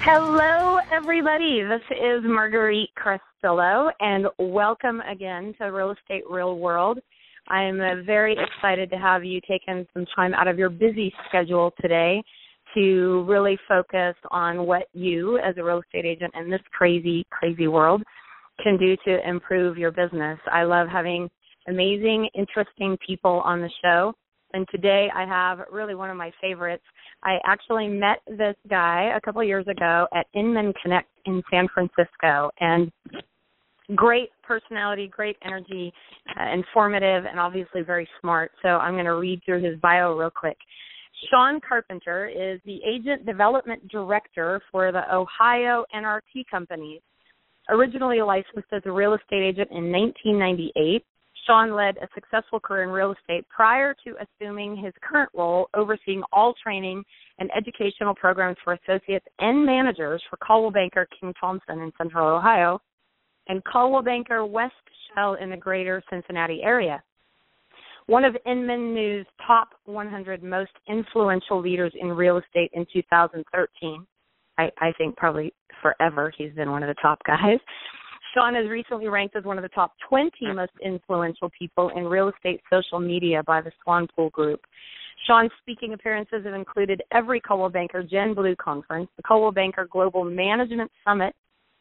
Hello, everybody. This is Marguerite Crestillo, and welcome again to Real Estate Real World. I'm uh, very excited to have you taken some time out of your busy schedule today to really focus on what you, as a real estate agent in this crazy, crazy world, can do to improve your business. I love having amazing, interesting people on the show. And today I have really one of my favorites. I actually met this guy a couple years ago at Inman Connect in San Francisco, and great personality, great energy, uh, informative, and obviously very smart. So I'm going to read through his bio real quick. Sean Carpenter is the Agent Development Director for the Ohio NRT Companies. Originally licensed as a real estate agent in 1998, Sean led a successful career in real estate prior to assuming his current role overseeing all training and educational programs for associates and managers for Coldwell Banker King Thompson in Central Ohio and Coldwell Banker West Shell in the greater Cincinnati area. One of Inman News' top 100 most influential leaders in real estate in 2013. I, I think probably forever he's been one of the top guys. Sean is recently ranked as one of the top 20 most influential people in real estate social media by the Swanepoel Group. Sean's speaking appearances have included every Coldwell Banker Gen Blue conference, the Coldwell Banker Global Management Summit,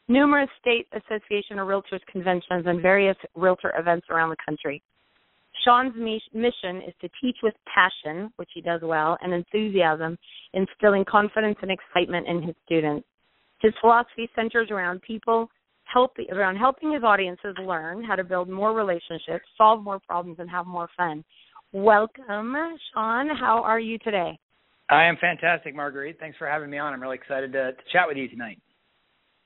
numerous state association of realtors conventions, and various realtor events around the country. Sean's mission is to teach with passion, which he does well, and enthusiasm, instilling confidence and excitement in his students. His philosophy centers around people, help around helping his audiences learn how to build more relationships, solve more problems, and have more fun. Welcome, Sean. How are you today? I am fantastic, Marguerite. Thanks for having me on. I'm really excited to, to chat with you tonight.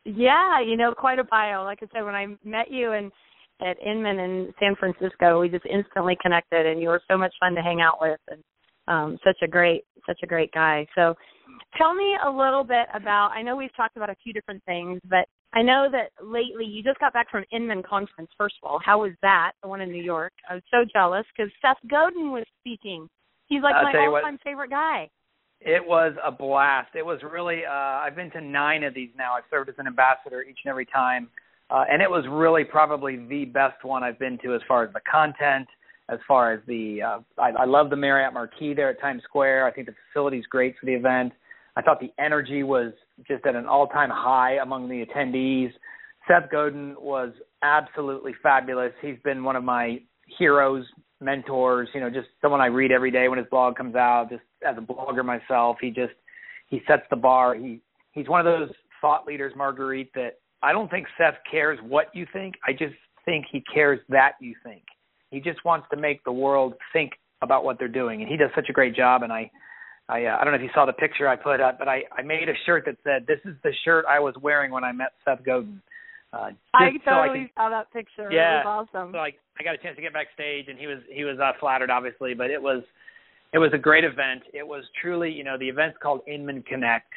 Yeah, you know, quite a bio. Like I said, when I met you and at Inman in San Francisco, we just instantly connected, and you were so much fun to hang out with, and um, such a great, such a great guy. So, tell me a little bit about. I know we've talked about a few different things, but I know that lately you just got back from Inman conference. First of all, how was that? The one in New York. I was so jealous because Seth Godin was speaking. He's like I'll my all-time favorite guy. It was a blast. It was really. uh I've been to nine of these now. I've served as an ambassador each and every time, uh, and it was really probably the best one I've been to as far as the content, as far as the. Uh, I, I love the Marriott Marquis there at Times Square. I think the facility's great for the event. I thought the energy was just at an all-time high among the attendees. Seth Godin was absolutely fabulous. He's been one of my heroes, mentors. You know, just someone I read every day when his blog comes out. Just as a blogger myself, he just he sets the bar. He he's one of those thought leaders, Marguerite, that I don't think Seth cares what you think. I just think he cares that you think. He just wants to make the world think about what they're doing, and he does such a great job. And I I uh, I don't know if you saw the picture I put up, but I I made a shirt that said, "This is the shirt I was wearing when I met Seth Godin." Uh, I totally so I could, saw that picture. Yeah, it was awesome. So I I got a chance to get backstage, and he was he was uh, flattered, obviously, but it was it was a great event. It was truly, you know, the event's called Inman Connect,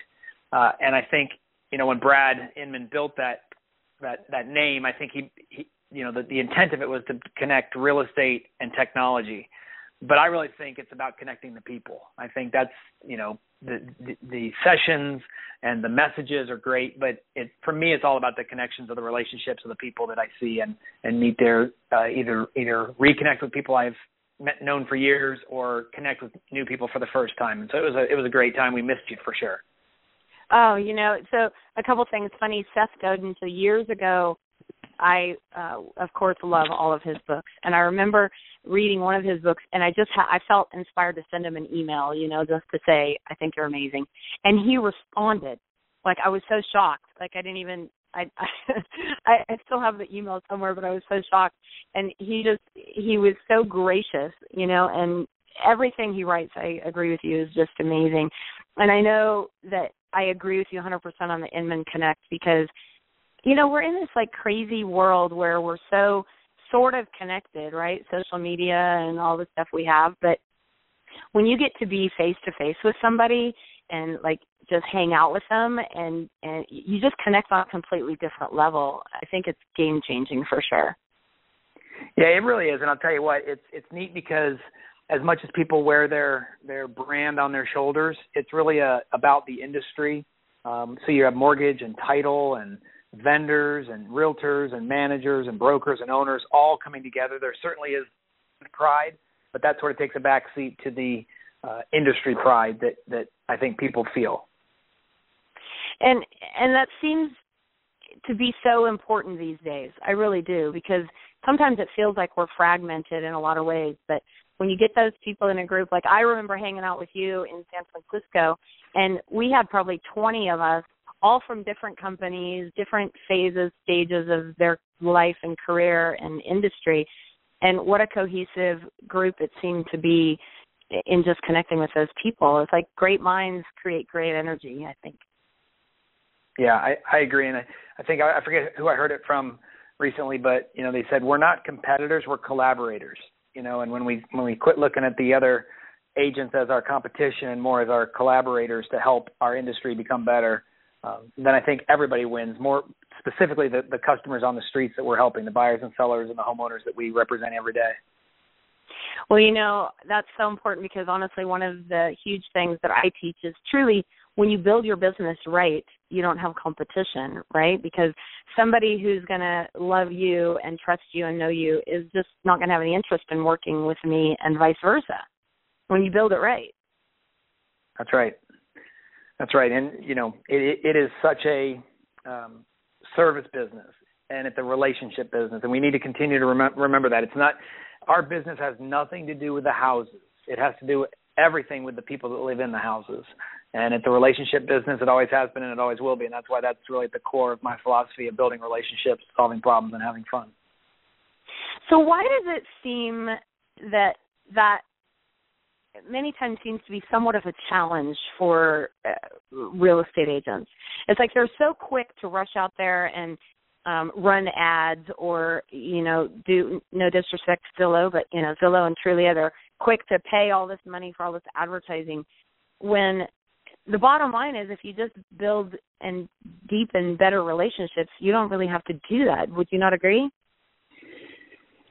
uh, and I think you know when Brad Inman built that that that name, I think he, he you know the the intent of it was to connect real estate and technology but I really think it's about connecting the people. I think that's you know the, the the, sessions and the messages are great, but it for me it's all about the connections of the relationships of the people that I see and and meet there uh, either either reconnect with people I've met, known for years or connect with new people for the first time. And so it was a it was a great time. We missed you for sure. Oh, you know, so a couple things funny. Seth Godin, so years ago, I uh, of course love all of his books, and I remember reading one of his books, and I just ha- I felt inspired to send him an email, you know, just to say I think you're amazing, and he responded. Like I was so shocked, like I didn't even I I, I still have the email somewhere, but I was so shocked, and he just he was so gracious, you know, and everything he writes, I agree with you, is just amazing, and I know that I agree with you 100% on the Inman Connect because you know, we're in this like crazy world where we're so sort of connected, right? Social media and all the stuff we have, but when you get to be face to face with somebody and like just hang out with them and and you just connect on a completely different level. I think it's game changing for sure. Yeah it really is. And i'll tell you what it's it's neat because as much as people wear their their brand on their shoulders it's really a, about the industry. Um, so you have mortgage and title and vendors and realtors and managers and brokers and owners all coming together. There certainly is pride but that sort of takes a back seat to the uh, industry pride that that I think people feel. And and that seems to be so important these days. I really do because sometimes it feels like we're fragmented in a lot of ways, but when you get those people in a group like I remember hanging out with you in San Francisco and we had probably 20 of us all from different companies, different phases, stages of their life and career and industry. And what a cohesive group it seemed to be in just connecting with those people. It's like great minds create great energy, I think. Yeah, I, I agree. And I, I think I, I forget who I heard it from recently, but you know, they said we're not competitors, we're collaborators. You know, and when we when we quit looking at the other agents as our competition and more as our collaborators to help our industry become better, um, then I think everybody wins. More specifically, the, the customers on the streets that we're helping, the buyers and sellers and the homeowners that we represent every day. Well, you know, that's so important because honestly, one of the huge things that I teach is truly when you build your business right, you don't have competition, right? Because somebody who's going to love you and trust you and know you is just not going to have any interest in working with me and vice versa when you build it right. That's right. That's right. And, you know, it, it is such a um, service business and it's a relationship business. And we need to continue to rem- remember that. It's not, our business has nothing to do with the houses. It has to do with everything with the people that live in the houses. And it's a relationship business. It always has been and it always will be. And that's why that's really at the core of my philosophy of building relationships, solving problems, and having fun. So why does it seem that that many times seems to be somewhat of a challenge for uh, real estate agents? It's like they're so quick to rush out there and um, run ads or you know do no disrespect to Zillow, but you know Zillow and Trulia they're quick to pay all this money for all this advertising. When the bottom line is, if you just build and deepen better relationships, you don't really have to do that. Would you not agree?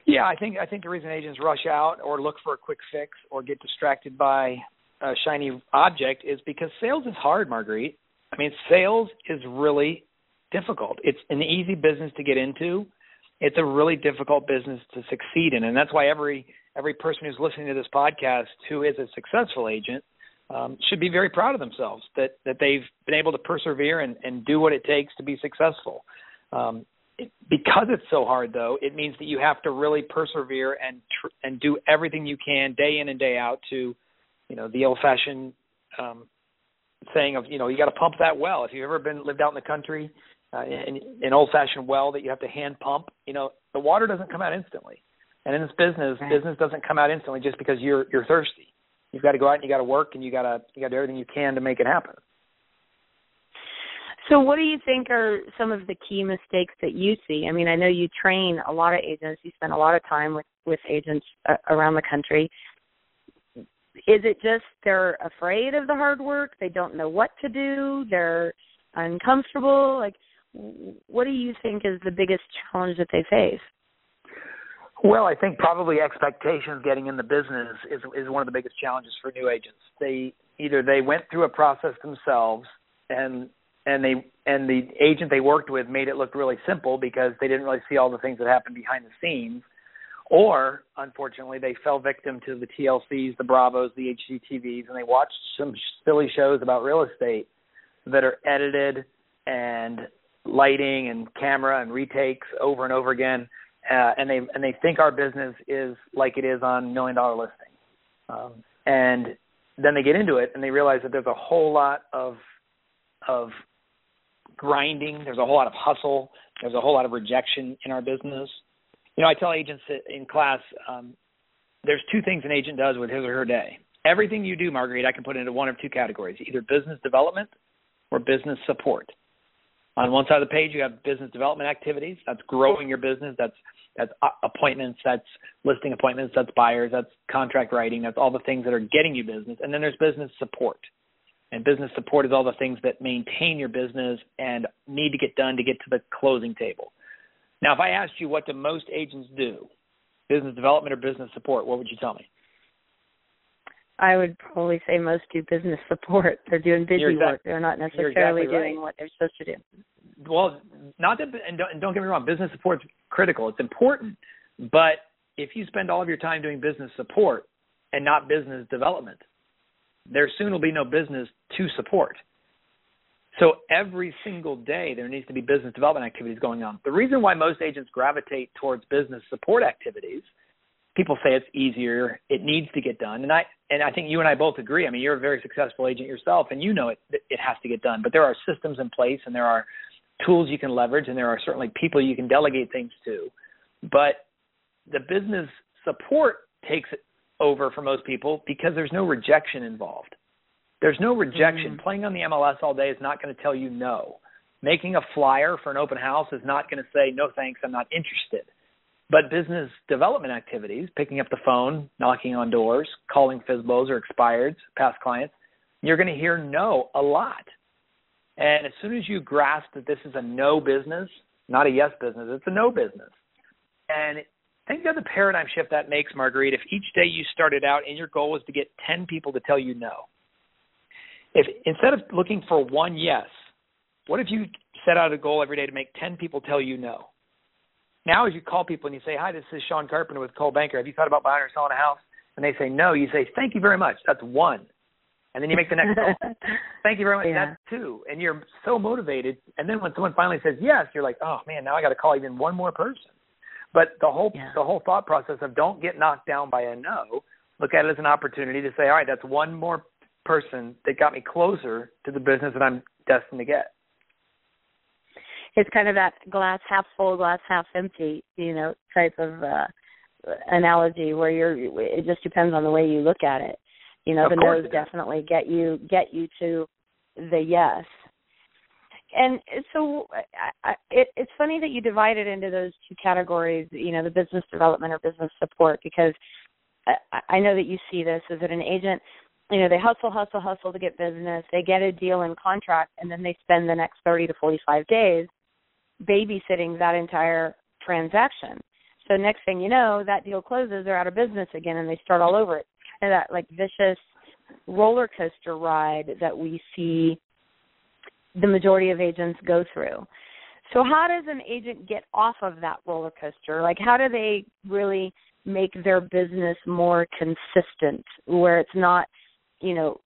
Yeah, I think I think the reason agents rush out or look for a quick fix or get distracted by a shiny object is because sales is hard, Marguerite. I mean, sales is really difficult. It's an easy business to get into. It's a really difficult business to succeed in, and that's why every every person who's listening to this podcast who is a successful agent um, should be very proud of themselves that that they've been able to persevere and, and do what it takes to be successful. Um, it, because it's so hard, though, it means that you have to really persevere and tr- and do everything you can day in and day out to, you know, the old-fashioned um, saying of you know you got to pump that well. If you've ever been lived out in the country, uh, in an old-fashioned well that you have to hand pump, you know, the water doesn't come out instantly. And in this business, right. business doesn't come out instantly just because you're you're thirsty. You've got to go out and you got to work and you got to you got to do everything you can to make it happen. So, what do you think are some of the key mistakes that you see? I mean, I know you train a lot of agents. You spend a lot of time with with agents uh, around the country. Is it just they're afraid of the hard work? They don't know what to do. They're uncomfortable. Like, what do you think is the biggest challenge that they face? Well, I think probably expectations getting in the business is is one of the biggest challenges for new agents. They either they went through a process themselves and and they and the agent they worked with made it look really simple because they didn't really see all the things that happened behind the scenes or unfortunately they fell victim to the TLCs, the Bravos, the HGTVs and they watched some silly shows about real estate that are edited and lighting and camera and retakes over and over again, uh, and they and they think our business is like it is on million dollar listing, um, and then they get into it and they realize that there's a whole lot of of grinding, there's a whole lot of hustle, there's a whole lot of rejection in our business. You know, I tell agents in class, um, there's two things an agent does with his or her day. Everything you do, Marguerite, I can put into one of two categories: either business development or business support. On one side of the page, you have business development activities. That's growing your business. That's That's appointments, that's listing appointments, that's buyers, that's contract writing, that's all the things that are getting you business. And then there's business support. And business support is all the things that maintain your business and need to get done to get to the closing table. Now, if I asked you what do most agents do, business development or business support, what would you tell me? I would probably say most do business support. They're doing busy exactly, work. They're not necessarily exactly doing right. what they're supposed to do. Well, not that, and don't, and don't get me wrong, business support is critical. It's important, but if you spend all of your time doing business support and not business development, there soon will be no business to support. So every single day there needs to be business development activities going on. The reason why most agents gravitate towards business support activities, people say it's easier, it needs to get done, and I and I think you and I both agree. I mean, you're a very successful agent yourself, and you know it it has to get done. But there are systems in place, and there are tools you can leverage, and there are certainly people you can delegate things to. But the business support takes over for most people because there's no rejection involved. There's no rejection. Mm-hmm. Playing on the MLS all day is not going to tell you no. Making a flyer for an open house is not going to say no thanks, I'm not interested. But business development activities, picking up the phone, knocking on doors, calling FSBOs or expireds, past clients, you're going to hear no a lot. And as soon as you grasp that this is a no business, not a yes business, it's a no business. And think of the paradigm shift that makes, Marguerite. If each day you started out and your goal was to get 10 people to tell you no, if instead of looking for one yes, what if you set out a goal every day to make 10 people tell you no? Now, as you call people and you say, Hi, this is Sean Carpenter with Coldwell Banker. Have you thought about buying or selling a house? And they say no, you say, Thank you very much. That's one. And then you make the next call. Thank you very much. Yeah. That's two. And you're so motivated. And then when someone finally says yes, you're like, Oh man, now I got to call even one more person. But the whole Yeah. the whole thought process of don't get knocked down by a no. Look at it as an opportunity to say, all right, that's one more person that got me closer to the business that I'm destined to get. It's kind of that glass half full, glass half empty, you know, type of uh analogy where you're it just depends on the way you look at it. You know, Of the no's definitely get you get you to the yes. And so I, I, it, it's funny that you divide it into those two categories, you know, the business development or business support, because I, I know that you see this as that an agent, you know, they hustle, hustle, hustle to get business, they get a deal in contract, and then they spend the next 30 to 45 days babysitting that entire transaction. So next thing you know, that deal closes, they're out of business again, and they start all over. It's that like vicious roller coaster ride that we see the majority of agents go through. So how does an agent get off of that roller coaster? Like how do they really make their business more consistent where it's not, you know,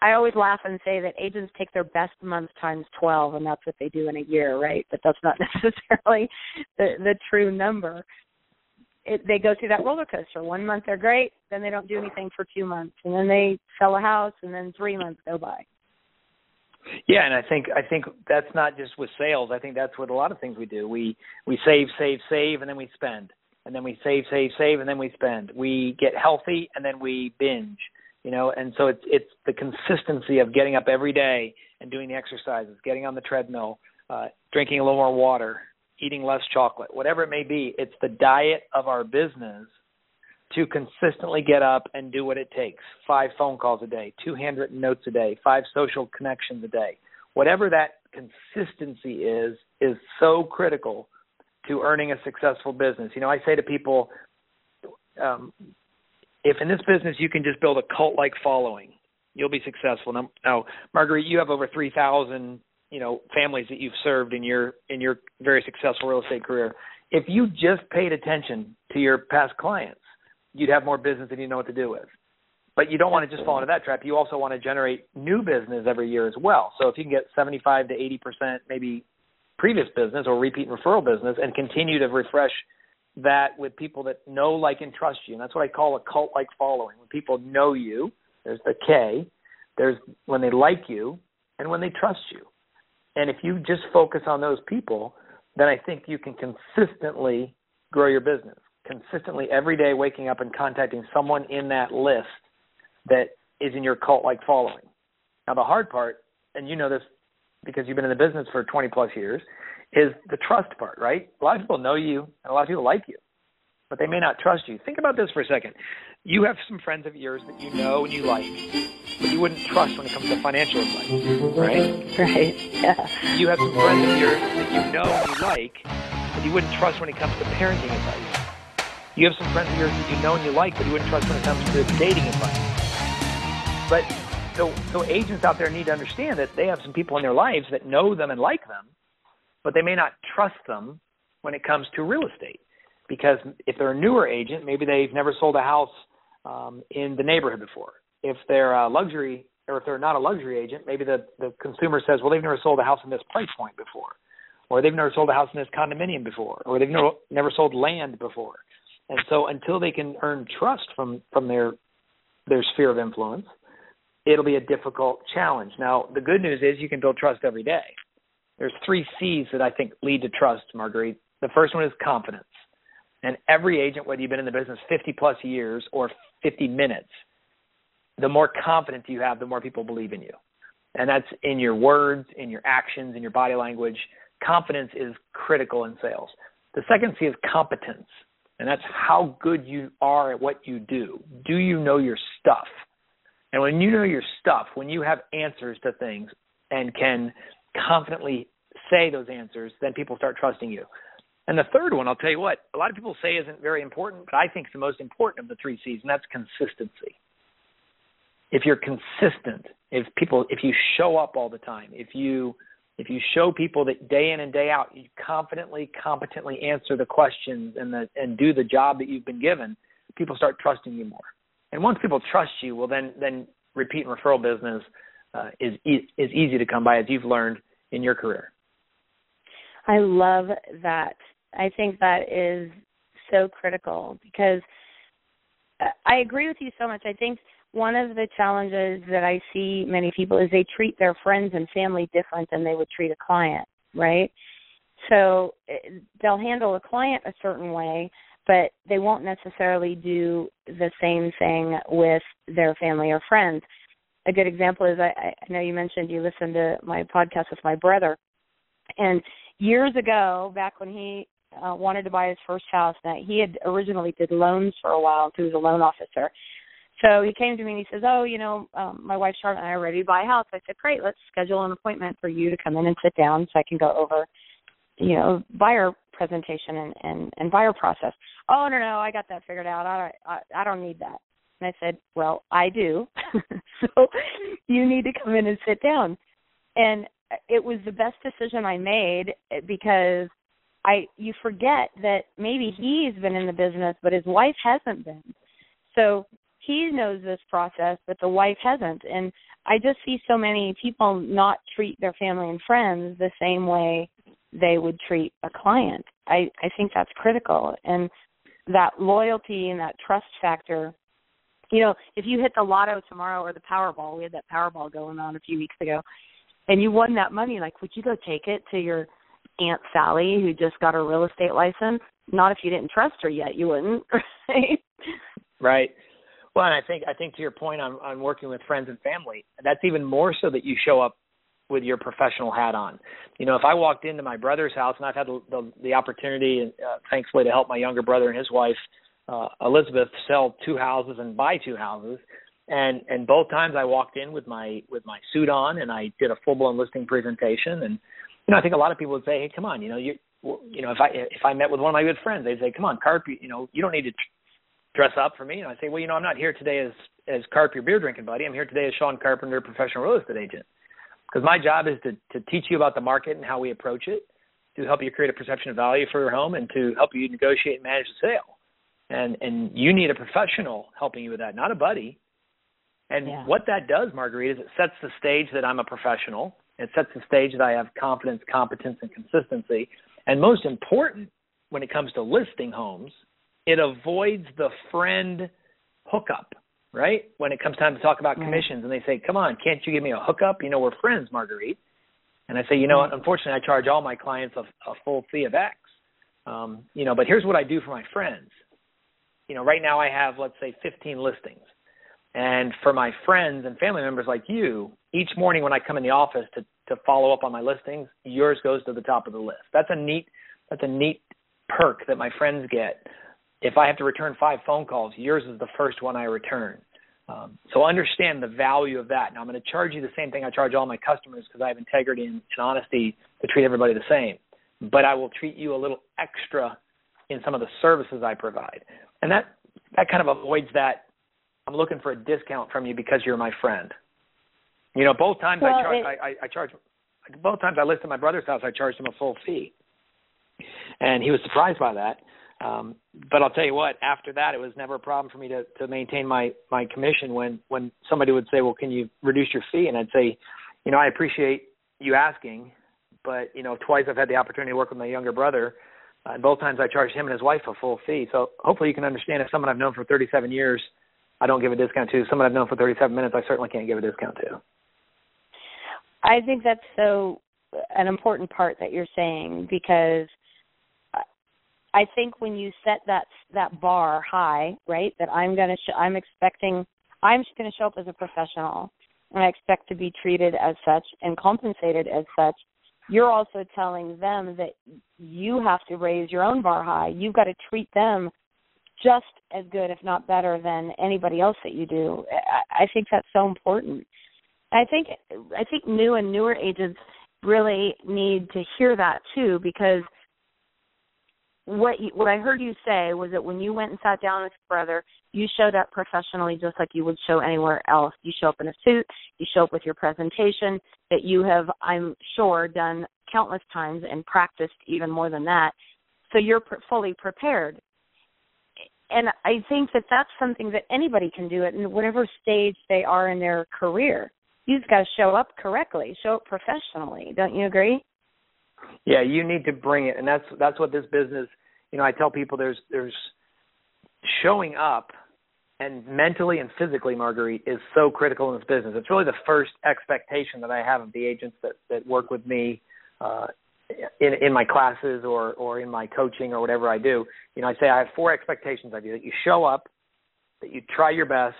I always laugh and say that agents take their best month times 12 and that's what they do in a year, right? But that's not necessarily the the true number. It, they go through that roller coaster. One month they're great, then they don't do anything for 2 months, and then they sell a house and then 3 months go by. Yeah, and I think I think that's not just with sales. I think that's with a lot of things we do. We we save, save, save, and then we spend, and then we save, save, save, and then we spend. We get healthy, and then we binge. You know, and so it's it's the consistency of getting up every day and doing the exercises, getting on the treadmill, uh, drinking a little more water, eating less chocolate, whatever it may be. It's the diet of our business to consistently get up and do what it takes five phone calls a day, two handwritten notes a day, five social connections a day. Whatever that consistency is, is so critical to earning a successful business. You know, I say to people, um, if in this business you can just build a cult like following, you'll be successful. Now, now, Marguerite, you have over 3,000 you know families that you've served in your in your very successful real estate career. If you just paid attention to your past clients, you'd have more business than you know what to do with. But you don't want to just fall into that trap. You also want to generate new business every year as well. So if you can get 75 to 80 percent, maybe previous business or repeat referral business, and continue to refresh that with people that know, like, and trust you. And that's what I call a cult-like following. When people know you, there's the K. There's when they like you, and when they trust you. And if you just focus on those people, then I think you can consistently grow your business. Consistently every day waking up and contacting someone in that list that is in your cult like following. Now the hard part, and you know this because you've been in the business for 20 plus years, is the trust part, right? A lot of people know you and a lot of people like you, but they may not trust you. Think about this for a second. You have some friends of yours that you know and you like, but you wouldn't trust when it comes to financial advice, right? Right. Yeah. You have some friends of yours that you know and you like, but you wouldn't trust when it comes to parenting advice. You have some friends of yours that you know and you like, but you wouldn't trust when it comes to dating advice. But so so agents out there need to understand that they have some people in their lives that know them and like them, but they may not trust them when it comes to real estate. Because if they're a newer agent, maybe they've never sold a house um, in the neighborhood before. If they're a luxury, or if they're not a luxury agent, maybe the, the consumer says, well, they've never sold a house in this price point before, or they've never sold a house in this condominium before, or they've never, never sold land before. And so until they can earn trust from, from their, their sphere of influence, it'll be a difficult challenge. Now, the good news is you can build trust every day there's three C's that I think lead to trust, Marguerite. The first one is confidence. And every agent, whether you've been in the business 50 plus years or 50 minutes, the more confidence you have, the more people believe in you. And that's in your words, in your actions, in your body language. Confidence is critical in sales. The second C is competence. And that's how good you are at what you do. Do you know your stuff? And when you know your stuff, when you have answers to things and can confidently say those answers, then people start trusting you. And the third one, I'll tell you what, a lot of people say isn't very important, but I think it's the most important of the three C's, and that's consistency. If you're consistent, if people if you show up all the time, if you if you show people that day in and day out you confidently, competently answer the questions and the and do the job that you've been given, people start trusting you more. And once people trust you, well then then repeat and referral business uh, is is easy to come by, as you've learned in your career. I love that. I think that is so critical because uh, I agree with you so much. I think one of the challenges that I see many people is they treat their friends and family different than they would treat a client, right? So uh, they'll handle a client a certain way, but they won't necessarily do the same thing with their family or friends a good example is I, I know you mentioned you listened to my podcast with my brother, and years ago, back when he uh, wanted to buy his first house, that he had originally did loans for a while. So he was a loan officer. So he came to me and he says, "Oh, you know, um, my wife Charlotte and I are ready to buy a house." I said, "Great, let's schedule an appointment for you to come in and sit down so I can go over, you know, buyer presentation and and, and buyer process." Oh no, no, I got that figured out. I I, I don't need that. And I said, Well, I do. so you need to come in and sit down. And it was the best decision I made eh, because I you forget that maybe he's been in the business but his wife hasn't been. So he knows this process but the wife hasn't and I just see so many people not treat their family and friends the same way they would treat a client. I I think that's critical and that loyalty and that trust factor you know, if you hit the lotto tomorrow or the Powerball, we had that Powerball going on a few weeks ago, and you won that money, like, would you go take it to your Aunt Sally who just got her real estate license? Not if you didn't trust her yet, you wouldn't, right? Right. Well, and I think I think to your point on on working with friends and family, that's even more so that you show up with your professional hat on. You know, if I walked into my brother's house and I've had the the, the opportunity, uh, thankfully, to help my younger brother and his wife uh, Elizabeth sell two houses and buy two houses. And and both times I walked in with my with my suit on and I did a full blown listing presentation. And you know I think a lot of people would say, hey, come on, you know you you know if I if I met with one of my good friends, they'd say, come on, Carp, you know you don't need to dress up for me. And I say, well, you know I'm not here today as as Carp, your beer drinking buddy. I'm here today as Sean Carpenter, professional real estate agent. Because my job is to to teach you about the market and how we approach it, to help you create a perception of value for your home, and to help you negotiate and manage the sale and and you need a professional helping you with that, not a buddy. And yeah. what that does, Marguerite, is it sets the stage that I'm a professional. It sets the stage that I have confidence, competence, and consistency. And most important, when it comes to listing homes, it avoids the friend hookup, right? When it comes time to talk about commissions, and they say, "Come on, can't you give me a hookup?" You know, we're friends, Marguerite. And I say, you know what? Unfortunately, I charge all my clients a, a full fee of X. Um, you know, but here's what I do for my friends you know, right now I have let's say 15 listings. And for my friends and family members like you, each morning when I come in the office to to follow up on my listings, yours goes to the top of the list. That's a neat that's a neat perk that my friends get. If I have to return five phone calls, yours is the first one I return. Um, so understand the value of that. Now I'm going to charge you the same thing I charge all my customers because I have integrity and, and honesty to treat everybody the same. But I will treat you a little extra in some of the services I provide, and that that kind of avoids that. I'm looking for a discount from you because you're my friend. You know, both times well, I charge, it, I, I, I charge, both times I listed my brother's house, I charged him a full fee, and he was surprised by that. Um, but I'll tell you what, after that, it was never a problem for me to, to maintain my, my commission when, when somebody would say, well, can you reduce your fee? And I'd say, you know, I appreciate you asking, but, you know, twice I've had the opportunity to work with my younger brother. Both times I charged him and his wife a full fee. So hopefully you can understand if someone I've known for 37 years, I don't give a discount to. Someone I've known for 37 minutes, I certainly can't give a discount to. I think that's so an important part that you're saying because – I think when you set that that bar high, right, that I'm going to sh- I'm expecting I'm just going to show up as a professional and I expect to be treated as such and compensated as such. You're also telling them that you have to raise your own bar high. You've got to treat them just as good, if not better, than anybody else that you do. I, I think that's so important. I think I think new and newer agents really need to hear that too because what you, what I heard you say was that when you went and sat down with your brother, you showed up professionally just like you would show anywhere else. You show up in a suit, you show up with your presentation that you have, I'm sure, done countless times and practiced even more than that. So you're pre- fully prepared. And I think that that's something that anybody can do at whatever stage they are in their career. You just got to show up correctly, show up professionally. Don't you agree? Yeah, you need to bring it, and that's that's what this business. You know, I tell people there's there's showing up and mentally and physically, Marguerite, is so critical in this business. It's really the first expectation that I have of the agents that that work with me uh, in in my classes or or in my coaching or whatever I do. You know, I say I have four expectations of you: that you show up, that you try your best,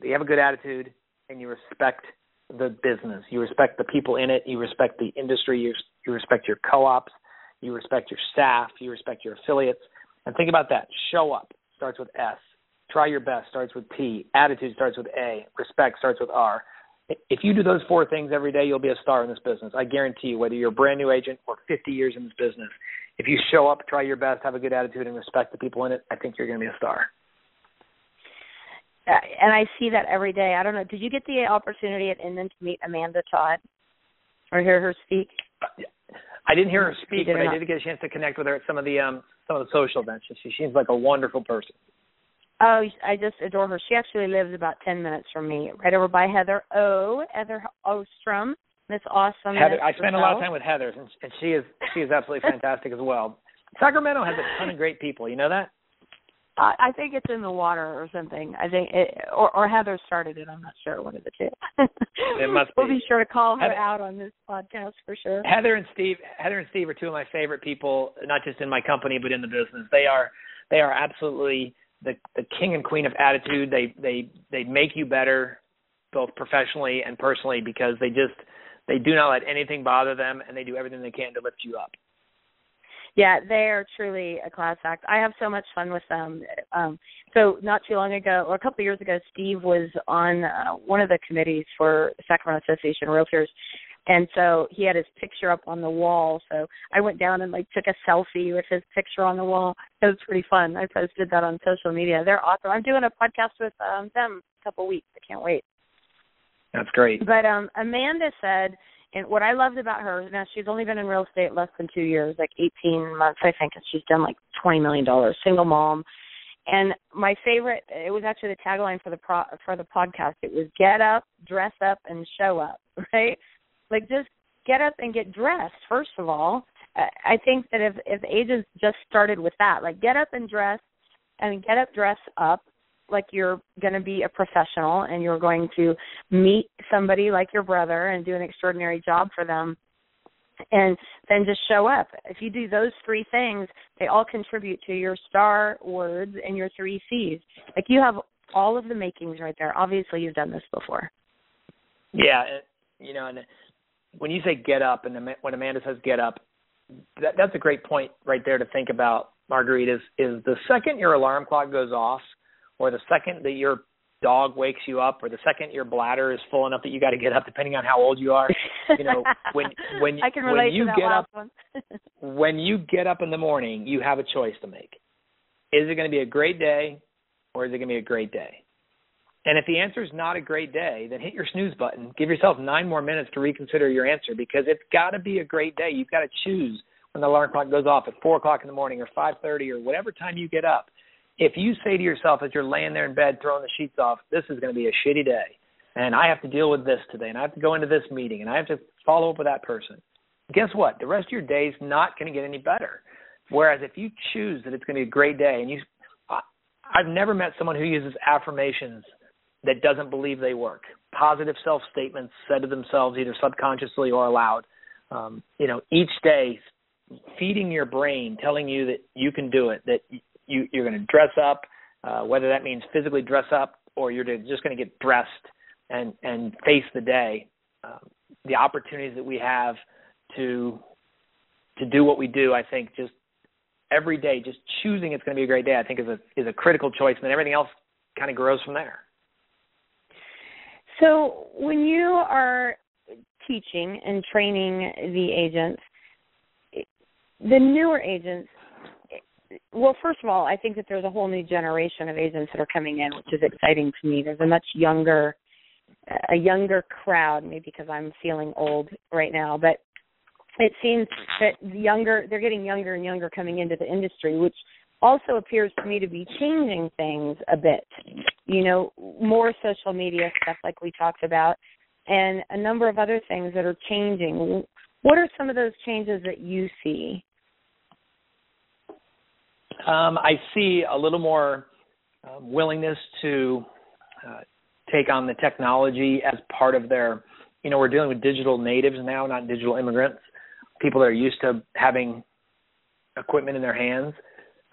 that you have a good attitude, and you respect the business. You respect the people in it. You respect the industry. You, you respect your co-ops. You respect your staff. You respect your affiliates. And think about that. Show up starts with S. Try your best starts with P. Attitude starts with A. Respect starts with R. If you do those four things every day, you'll be a star in this business. I guarantee you, whether you're a brand new agent or 50 years in this business, if you show up, try your best, have a good attitude, and respect the people in it, I think you're going to be a star. Uh, and I see that every day. I don't know. Did you get the opportunity at Inman to meet Amanda Todd or hear her speak? I didn't hear her speak, but I did get a chance to connect with her at some of the um some of the social events. She seems like a wonderful person. Oh, I just adore her. She actually lives about ten minutes from me, right over by Heather O. Heather Ostrom. Miss Awesome. Heather, I spend a lot of time with Heather, and, and she is she is absolutely fantastic as well. Sacramento has a ton of great people. You know that? I, I think it's in the water or something. I think, it, or, or Heather started it. I'm not sure. One of the two. it must. we'll be. be sure to call her Heather, out on this podcast for sure. Heather and Steve. Heather and Steve are two of my favorite people, not just in my company but in the business. They are. They are absolutely the the king and queen of attitude. They they they make you better, both professionally and personally, because they just they do not let anything bother them, and they do everything they can to lift you up yeah, they are truly a class act. I have so much fun with them. Um, so not too long ago, or a couple of years ago, Steve was on uh, one of the committees for Sacramento Association of Realtors, and so he had his picture up on the wall. So I went down and like took a selfie with his picture on the wall. It was pretty fun. I posted that on social media. They're awesome. I'm doing a podcast with um, them a couple of weeks. I can't wait. That's great. But um Amanda said and what I loved about her, now she's only been in real estate less than two years, like 18 months, I think, and she's done like 20 million dollars, single mom. And my favorite, it was actually the tagline for the pro, for the podcast. It was "Get up, dress up, and show up." Right? Like just get up and get dressed. First of all, I think that if if agents just started with that, like get up and dress, and get up, dress up, like you're going to be a professional and you're going to meet somebody like your brother and do an extraordinary job for them and then just show up. If you do those three things, they all contribute to your star words and your three C's. Like you have all of the makings right there. Obviously, you've done this before. Yeah, you know, and when you say get up, and when Amanda says get up, that, that's a great point right there to think about, Marguerite. Is is the second your alarm clock goes off, or the second that your dog wakes you up, or the second your bladder is full enough that you got to get up, depending on how old you are. You know, when when I can when you get up, when you get up in the morning, you have a choice to make. Is it going to be a great day, or is it going to be a great day? And if the answer is not a great day, then hit your snooze button. Give yourself nine more minutes to reconsider your answer because it's got to be a great day. You've got to choose when the alarm clock goes off at four o'clock in the morning or five thirty or whatever time you get up. If you say to yourself as you're laying there in bed throwing the sheets off, this is going to be a shitty day, and I have to deal with this today, and I have to go into this meeting, and I have to follow up with that person. Guess what? The rest of your day is not going to get any better. Whereas if you choose that it's going to be a great day, and you, I've never met someone who uses affirmations that doesn't believe they work. Positive self statements said to themselves either subconsciously or aloud. Um, you know, each day feeding your brain, telling you that you can do it, that you, you're going to dress up, uh, whether that means physically dress up or you're just going to get dressed and and face the day. Um, the opportunities that we have to to do what we do, I think, just every day, just choosing it's going to be a great day, I think is a is a critical choice, and then everything else kind of grows from there. So when you are teaching and training the agents, the newer agents, well, first of all, I think that there's a whole new generation of agents that are coming in, which is exciting to me. There's a much younger, a younger crowd, maybe because I'm feeling old right now, but it seems that younger, they're getting younger and younger coming into the industry, which also appears to me to be changing things a bit. You know, more social media stuff like we talked about, and a number of other things that are changing. What are some of those changes that you see? Um, I see a little more uh, willingness to uh, take on the technology as part of their. You know, we're dealing with digital natives now, not digital immigrants. People that are used to having equipment in their hands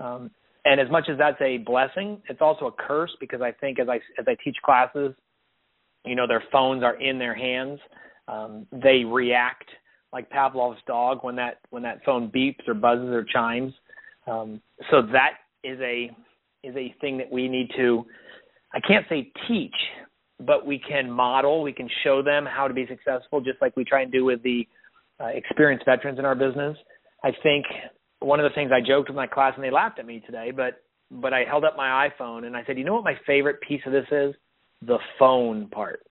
um, and as much as that's a blessing, it's also a curse because I think as I as I teach classes, you know, their phones are in their hands. Um, they react like Pavlov's dog when that when that phone beeps or buzzes or chimes. Um, so that is a is a thing that we need to I can't say teach, but we can model, we can show them how to be successful just like we try and do with the uh, experienced veterans in our business. I think one of the things I joked with my class and they laughed at me today, but but I held up my iPhone and I said, "You know what my favorite piece of this is? The phone part.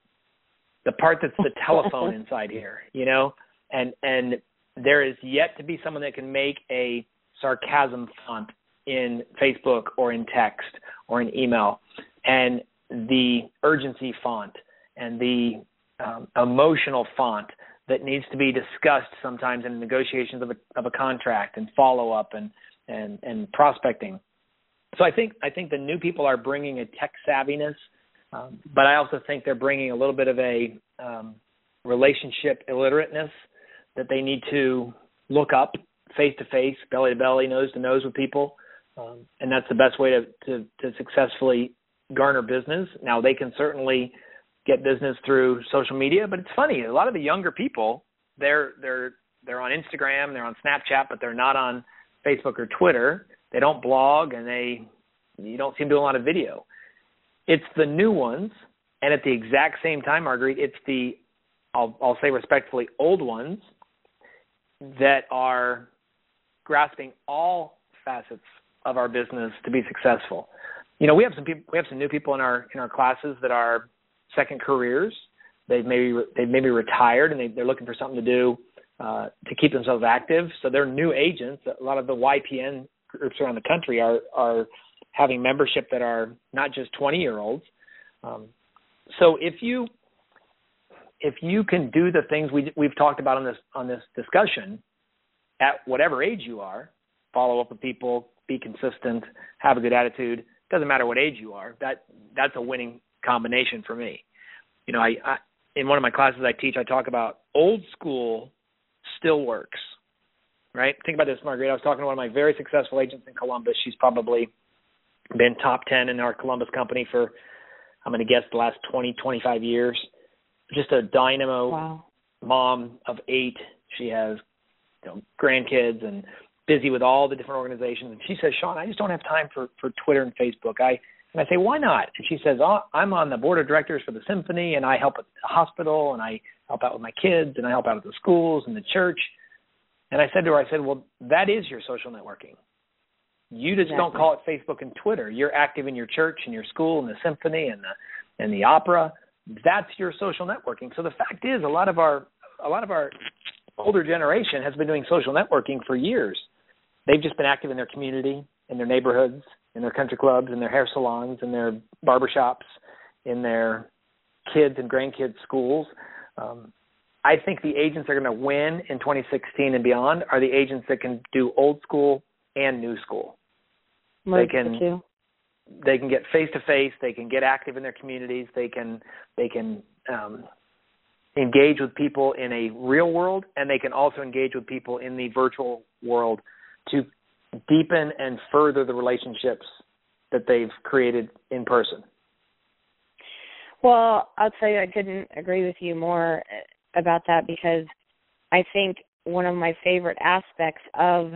The part that's the telephone inside here, you know? And and there is yet to be someone that can make a sarcasm font in Facebook or in text or in email and the urgency font and the um, emotional font that needs to be discussed sometimes in negotiations of a of a contract and follow up and and and prospecting. So I think I think the new people are bringing a tech savviness, um, but I also think they're bringing a little bit of a um, relationship illiterateness that they need to look up face to face, belly to belly, nose to nose with people, um, and that's the best way to, to to successfully garner business. Now they can certainly get business through social media. But it's funny, a lot of the younger people, they're they're they're on Instagram, they're on Snapchat, but they're not on Facebook or Twitter. They don't blog, and they you don't seem to do a lot of video. It's the new ones, and at the exact same time, Marguerite, it's the I'll I'll say respectfully old ones that are grasping all facets of our business to be successful. You know, we have some people, we have some new people in our in our classes that are second careers. They've maybe they've maybe retired and they, they're looking for something to do uh, to keep themselves active. So they're new agents. A lot of the YPN groups around the country are are having membership that are not just 20 year olds. Um, so if you if you can do the things we we've talked about on this on this discussion at whatever age you are, follow up with people, be consistent, have a good attitude. Doesn't matter what age you are. That that's a winning combination for me. You know, I, I in one of my classes I teach, I talk about old school still works. Right? Think about this, Margaret. I was talking to one of my very successful agents in Columbus. She's probably been top ten in our Columbus company for I'm going to guess the last 20, 25 years. Just a dynamo wow. mom of eight. She has you know, grandkids and busy with all the different organizations. And she says, Sean, I just don't have time for for Twitter and Facebook. I and I say, why not? And she says, oh, I'm on the board of directors for the symphony, and I help at the hospital, and I help out with my kids, and I help out at the schools and the church. And I said to her, I said, well, that is your social networking. You just exactly. don't call it Facebook and Twitter. You're active in your church and your school and the symphony and the and the opera. That's your social networking. So the fact is, a lot of our a lot of our older generation has been doing social networking for years. They've just been active in their community, in their neighborhoods, in their country clubs, in their hair salons, in their barbershops, in their kids and grandkids' schools. Um, I think the agents that are going to win in 2016 and beyond are the agents that can do old school and new school. they can they can get face to face. They can get active in their communities. They can they can um, engage with people in a real world, and they can also engage with people in the virtual world to deepen and further the relationships that they've created in person. Well, I'll tell you, I couldn't agree with you more about that because I think one of my favorite aspects of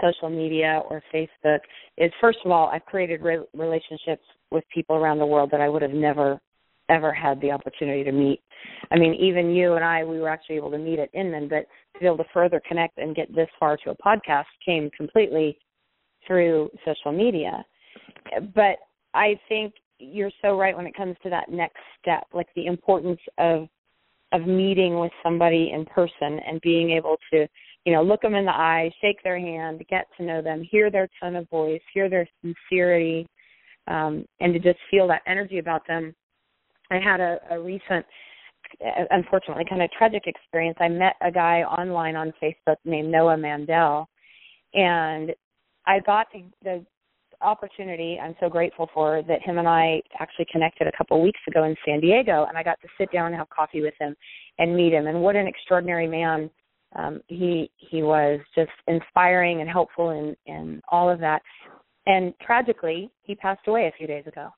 social media or Facebook is first of all, I've created re- relationships with people around the world that I would have never ever had the opportunity to meet. I mean, even you and I, we were actually able to meet at Inman, but to be able to further connect and get this far to a podcast came completely through social media. But I think you're so right when it comes to that next step, like the importance of of meeting with somebody in person and being able to, you know, look them in the eye, shake their hand, get to know them, hear their tone of voice, hear their sincerity, um, and to just feel that energy about them I had a, a recent, unfortunately, kind of tragic experience. I met a guy online on Facebook named Noah Mandel, and I got the, the opportunity I'm so grateful for that him and I actually connected a couple weeks ago in San Diego and I got to sit down and have coffee with him and meet him. And what an extraordinary man um he he was just inspiring and helpful and and all of that. And tragically he passed away a few days ago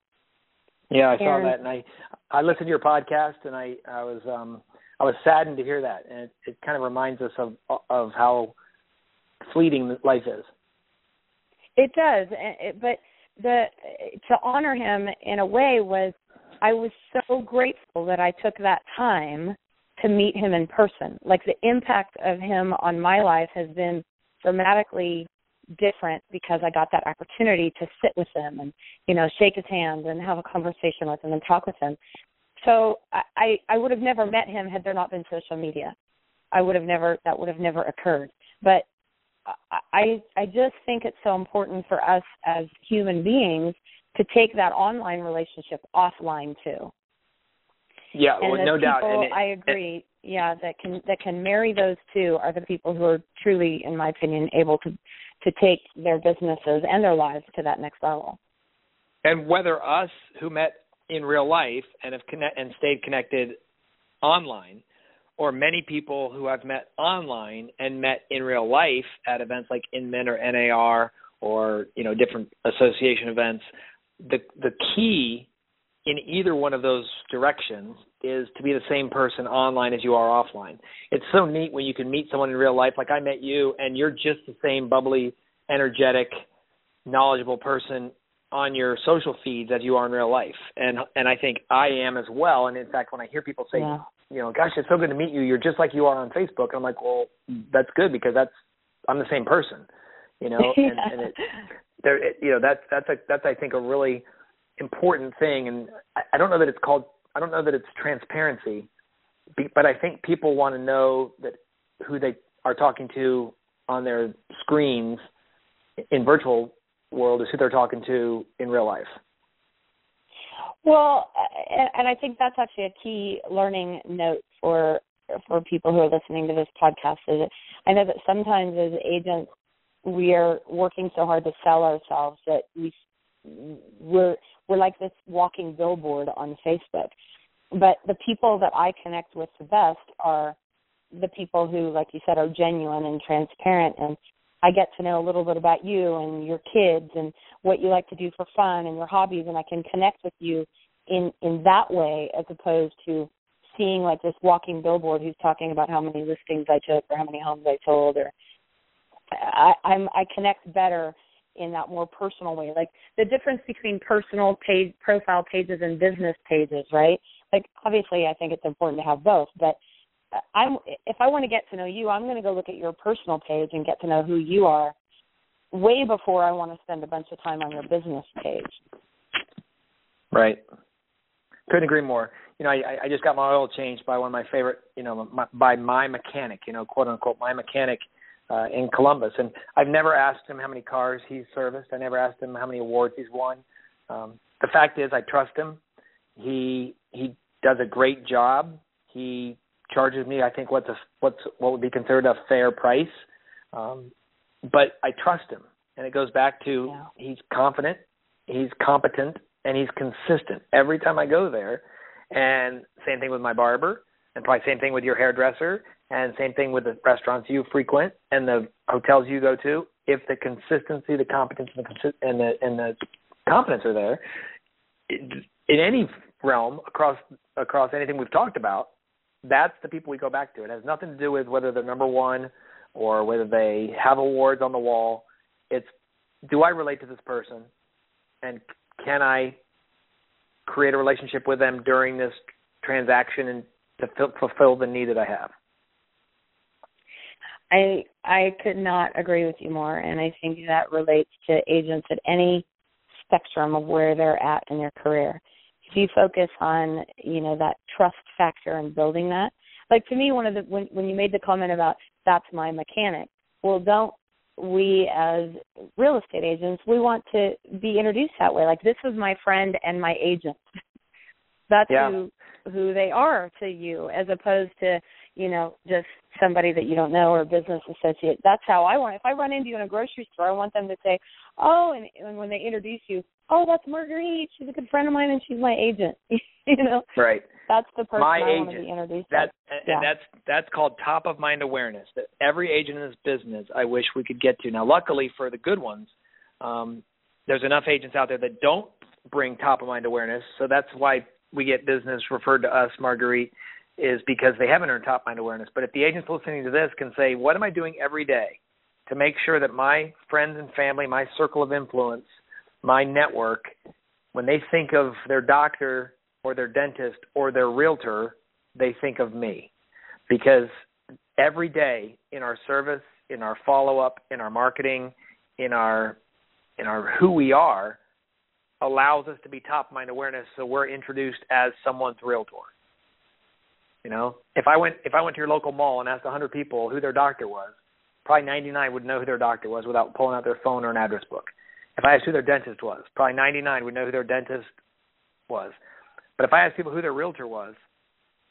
yeah, I saw that, and I I listened to your podcast, and I I was um I was saddened to hear that, and it, it kind of reminds us of of how fleeting life is. It does, it, but the to honor him in a way was I was so grateful that I took that time to meet him in person. Like the impact of him on my life has been dramatically different because I got that opportunity to sit with him and you know shake his hand and have a conversation with him and talk with him. So I I would have never met him had there not been social media. I would have never that would have never occurred. But I I just think it's so important for us as human beings to take that online relationship offline too. Yeah, and well, no people, doubt. And it, I agree. It, yeah, that can that can marry those two are the people who are truly, in my opinion, able to to take their businesses and their lives to that next level. And whether us who met in real life and have connect and stayed connected online, or many people who I've met online and met in real life at events like Inman or NAR or you know different association events, the the key in either one of those directions is to be the same person online as you are offline. It's so neat when you can meet someone in real life, like I met you, and you're just the same bubbly, energetic, knowledgeable person on your social feeds as you are in real life. And and I think I am as well. And in fact, when I hear people say, yeah. you know, gosh, it's so good to meet you. You're just like you are on Facebook. I'm like, well, that's good because that's I'm the same person. You know, yeah. and, and it, there, it, you know, that's that's a that's I think a really important thing, and I, I don't know that it's called. I don't know that it's transparency, but I think people want to know that who they are talking to on their screens in virtual world is who they're talking to in real life. Well, and I think that's actually a key learning note for for people who are listening to this podcast. Is that I know that sometimes as agents we are working so hard to sell ourselves that we we're we're like this walking billboard on Facebook. But the people that I connect with the best are the people who, like you said, are genuine and transparent and I get to know a little bit about you and your kids and what you like to do for fun and your hobbies and I can connect with you in in that way as opposed to seeing like this walking billboard who's talking about how many listings I took or how many homes I sold or I I'm I connect better in that more personal way. Like the difference between personal page profile pages and business pages, right? Like obviously I think it's important to have both, but I'm if I want to get to know you, I'm going to go look at your personal page and get to know who you are way before I want to spend a bunch of time on your business page. Right. Couldn't agree more. You know, I, I just got my oil changed by one of my favorite, you know, my, by my mechanic, you know, quote unquote, my mechanic uh, in Columbus. And I've never asked him how many cars he's serviced. I never asked him how many awards he's won. Um, the fact is, I trust him. He he does a great job. He charges me, I think, what's a what's what would be considered a fair price. Um, but I trust him, and it goes back to yeah. he's confident, he's competent, and he's consistent every time I go there. And same thing with my barber, and probably same thing with your hairdresser, and same thing with the restaurants you frequent and the hotels you go to. If the consistency, the competence, and the and the and the competence are there, in any realm across across anything we've talked about, that's the people we go back to. It has nothing to do with whether they're number one or whether they have awards on the wall. It's do I relate to this person, and can I create a relationship with them during this transaction and to fulfill the need that I have. I I could not agree with you more, and I think that relates to agents at any spectrum of where they're at in their career. If you focus on you know that trust factor and building that, like to me, one of the when when you made the comment about that's my mechanic, well, don't we as real estate agents we want to be introduced that way like this is my friend and my agent that's yeah. who who they are to you as opposed to you know just somebody that you don't know or a business associate that's how i want if i run into you in a grocery store i want them to say oh and, and when they introduce you oh that's marguerite she's a good friend of mine and she's my agent you know right that's the person My I agent. want to be introduced That to. and that's that's called top of mind awareness. That every agent in this business, I wish we could get to. Now, luckily for the good ones, um, there's enough agents out there that don't bring top of mind awareness. So that's why we get business referred to us, Marguerite, is because they haven't earned top mind awareness. But if the agents listening to this can say, what am I doing every day to make sure that my friends and family, my circle of influence, my network, when they think of their doctor or their dentist or their realtor, they think of me. Because every day in our service, in our follow up, in our marketing, in our in our who we are allows us to be top mind awareness so we're introduced as someone's realtor. You know, if I went if I went to your local mall and asked 100 people who their doctor was, probably 99 would know who their doctor was without pulling out their phone or an address book. If I asked who their dentist was, probably 99 would know who their dentist was. But if I asked people who their realtor was,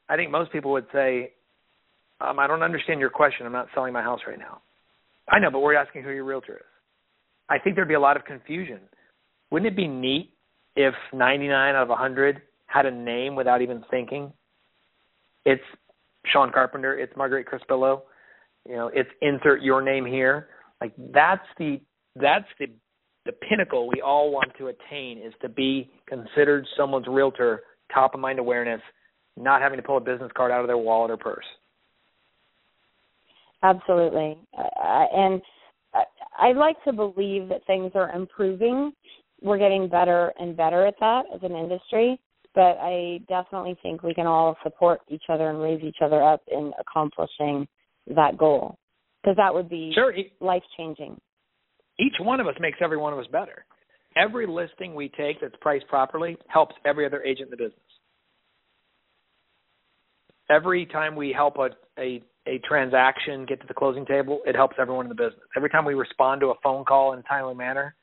I think most people would say, um, I don't understand your question. I'm not selling my house right now. I know, but we're asking who your realtor is. I think there'd be a lot of confusion. Wouldn't it be neat if 99 out of 100 had a name without even thinking? It's Sean Carpenter. It's Marguerite Crispillo. You know, it's insert your name here. Like that's the that's the the pinnacle we all want to attain is to be considered someone's realtor top of mind awareness, not having to pull a business card out of their wallet or purse. Absolutely. Uh, and I, like to believe that things are improving. We're getting better and better at that as an industry, but I definitely think we can all support each other and raise each other up in accomplishing that goal because that would be sure. life changing. Each one of us makes every one of us better every listing we take that's priced properly helps every other agent in the business. Every time we help a, a, a transaction get to the closing table, it helps everyone in the business. Every time we respond to a phone call in a timely manner,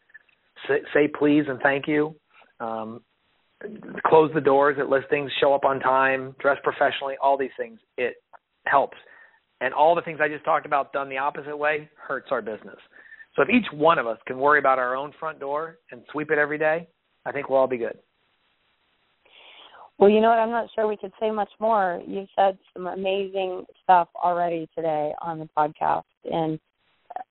say, say please and thank you, um, close the doors at listings, show up on time, dress professionally, all these things, it helps. And all the things I just talked about done the opposite way hurts our business. So if each one of us can worry about our own front door and sweep it every day, I think we'll all be good. Well, you know what? I'm not sure we could say much more. You've said some amazing stuff already today on the podcast, and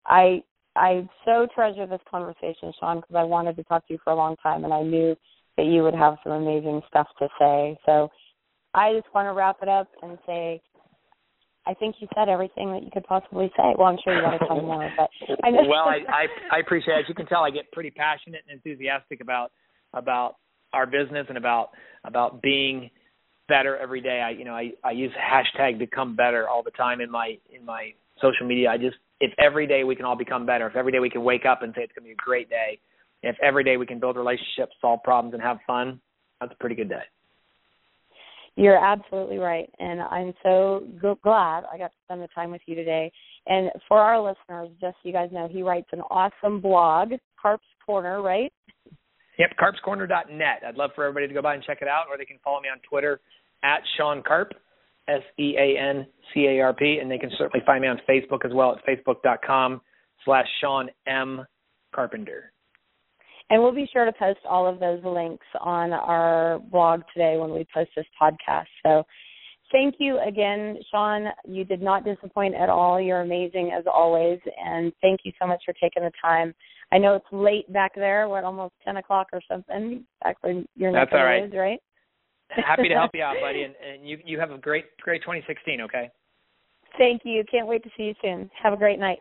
I I so treasure this conversation, Sean, because I wanted to talk to you for a long time, and I knew that you would have some amazing stuff to say. So I just want to wrap it up and say I think you said everything that you could possibly say. Well, I'm sure you want to tell more, but I know. well, I, I I appreciate. As you can tell, I get pretty passionate and enthusiastic about about our business and about about being better every day. I you know I I use hashtag become better all the time in my in my social media. I just if every day we can all become better, if every day we can wake up and say it's going to be a great day, if every day we can build relationships, solve problems, and have fun, that's a pretty good day. You're absolutely right, and I'm so glad I got to spend the time with you today. And for our listeners, just so you guys know, he writes an awesome blog, Carp's Corner, right? Yep, carpscorner.net. I'd love for everybody to go by and check it out, or they can follow me on Twitter at Sean Carp, S E A N C A R P, and they can certainly find me on Facebook as well at facebook.com slash Sean M. Carpenter. And we'll be sure to post all of those links on our blog today when we post this podcast. So thank you again, Sean. You did not disappoint at all. You're amazing as always. And thank you so much for taking the time. I know it's late back there, what, almost 10 o'clock or something, back when you're That's all right. Is, right? Happy to help you out, buddy. And, and you, you have a great, great 2016, okay? Thank you. Can't wait to see you soon. Have a great night.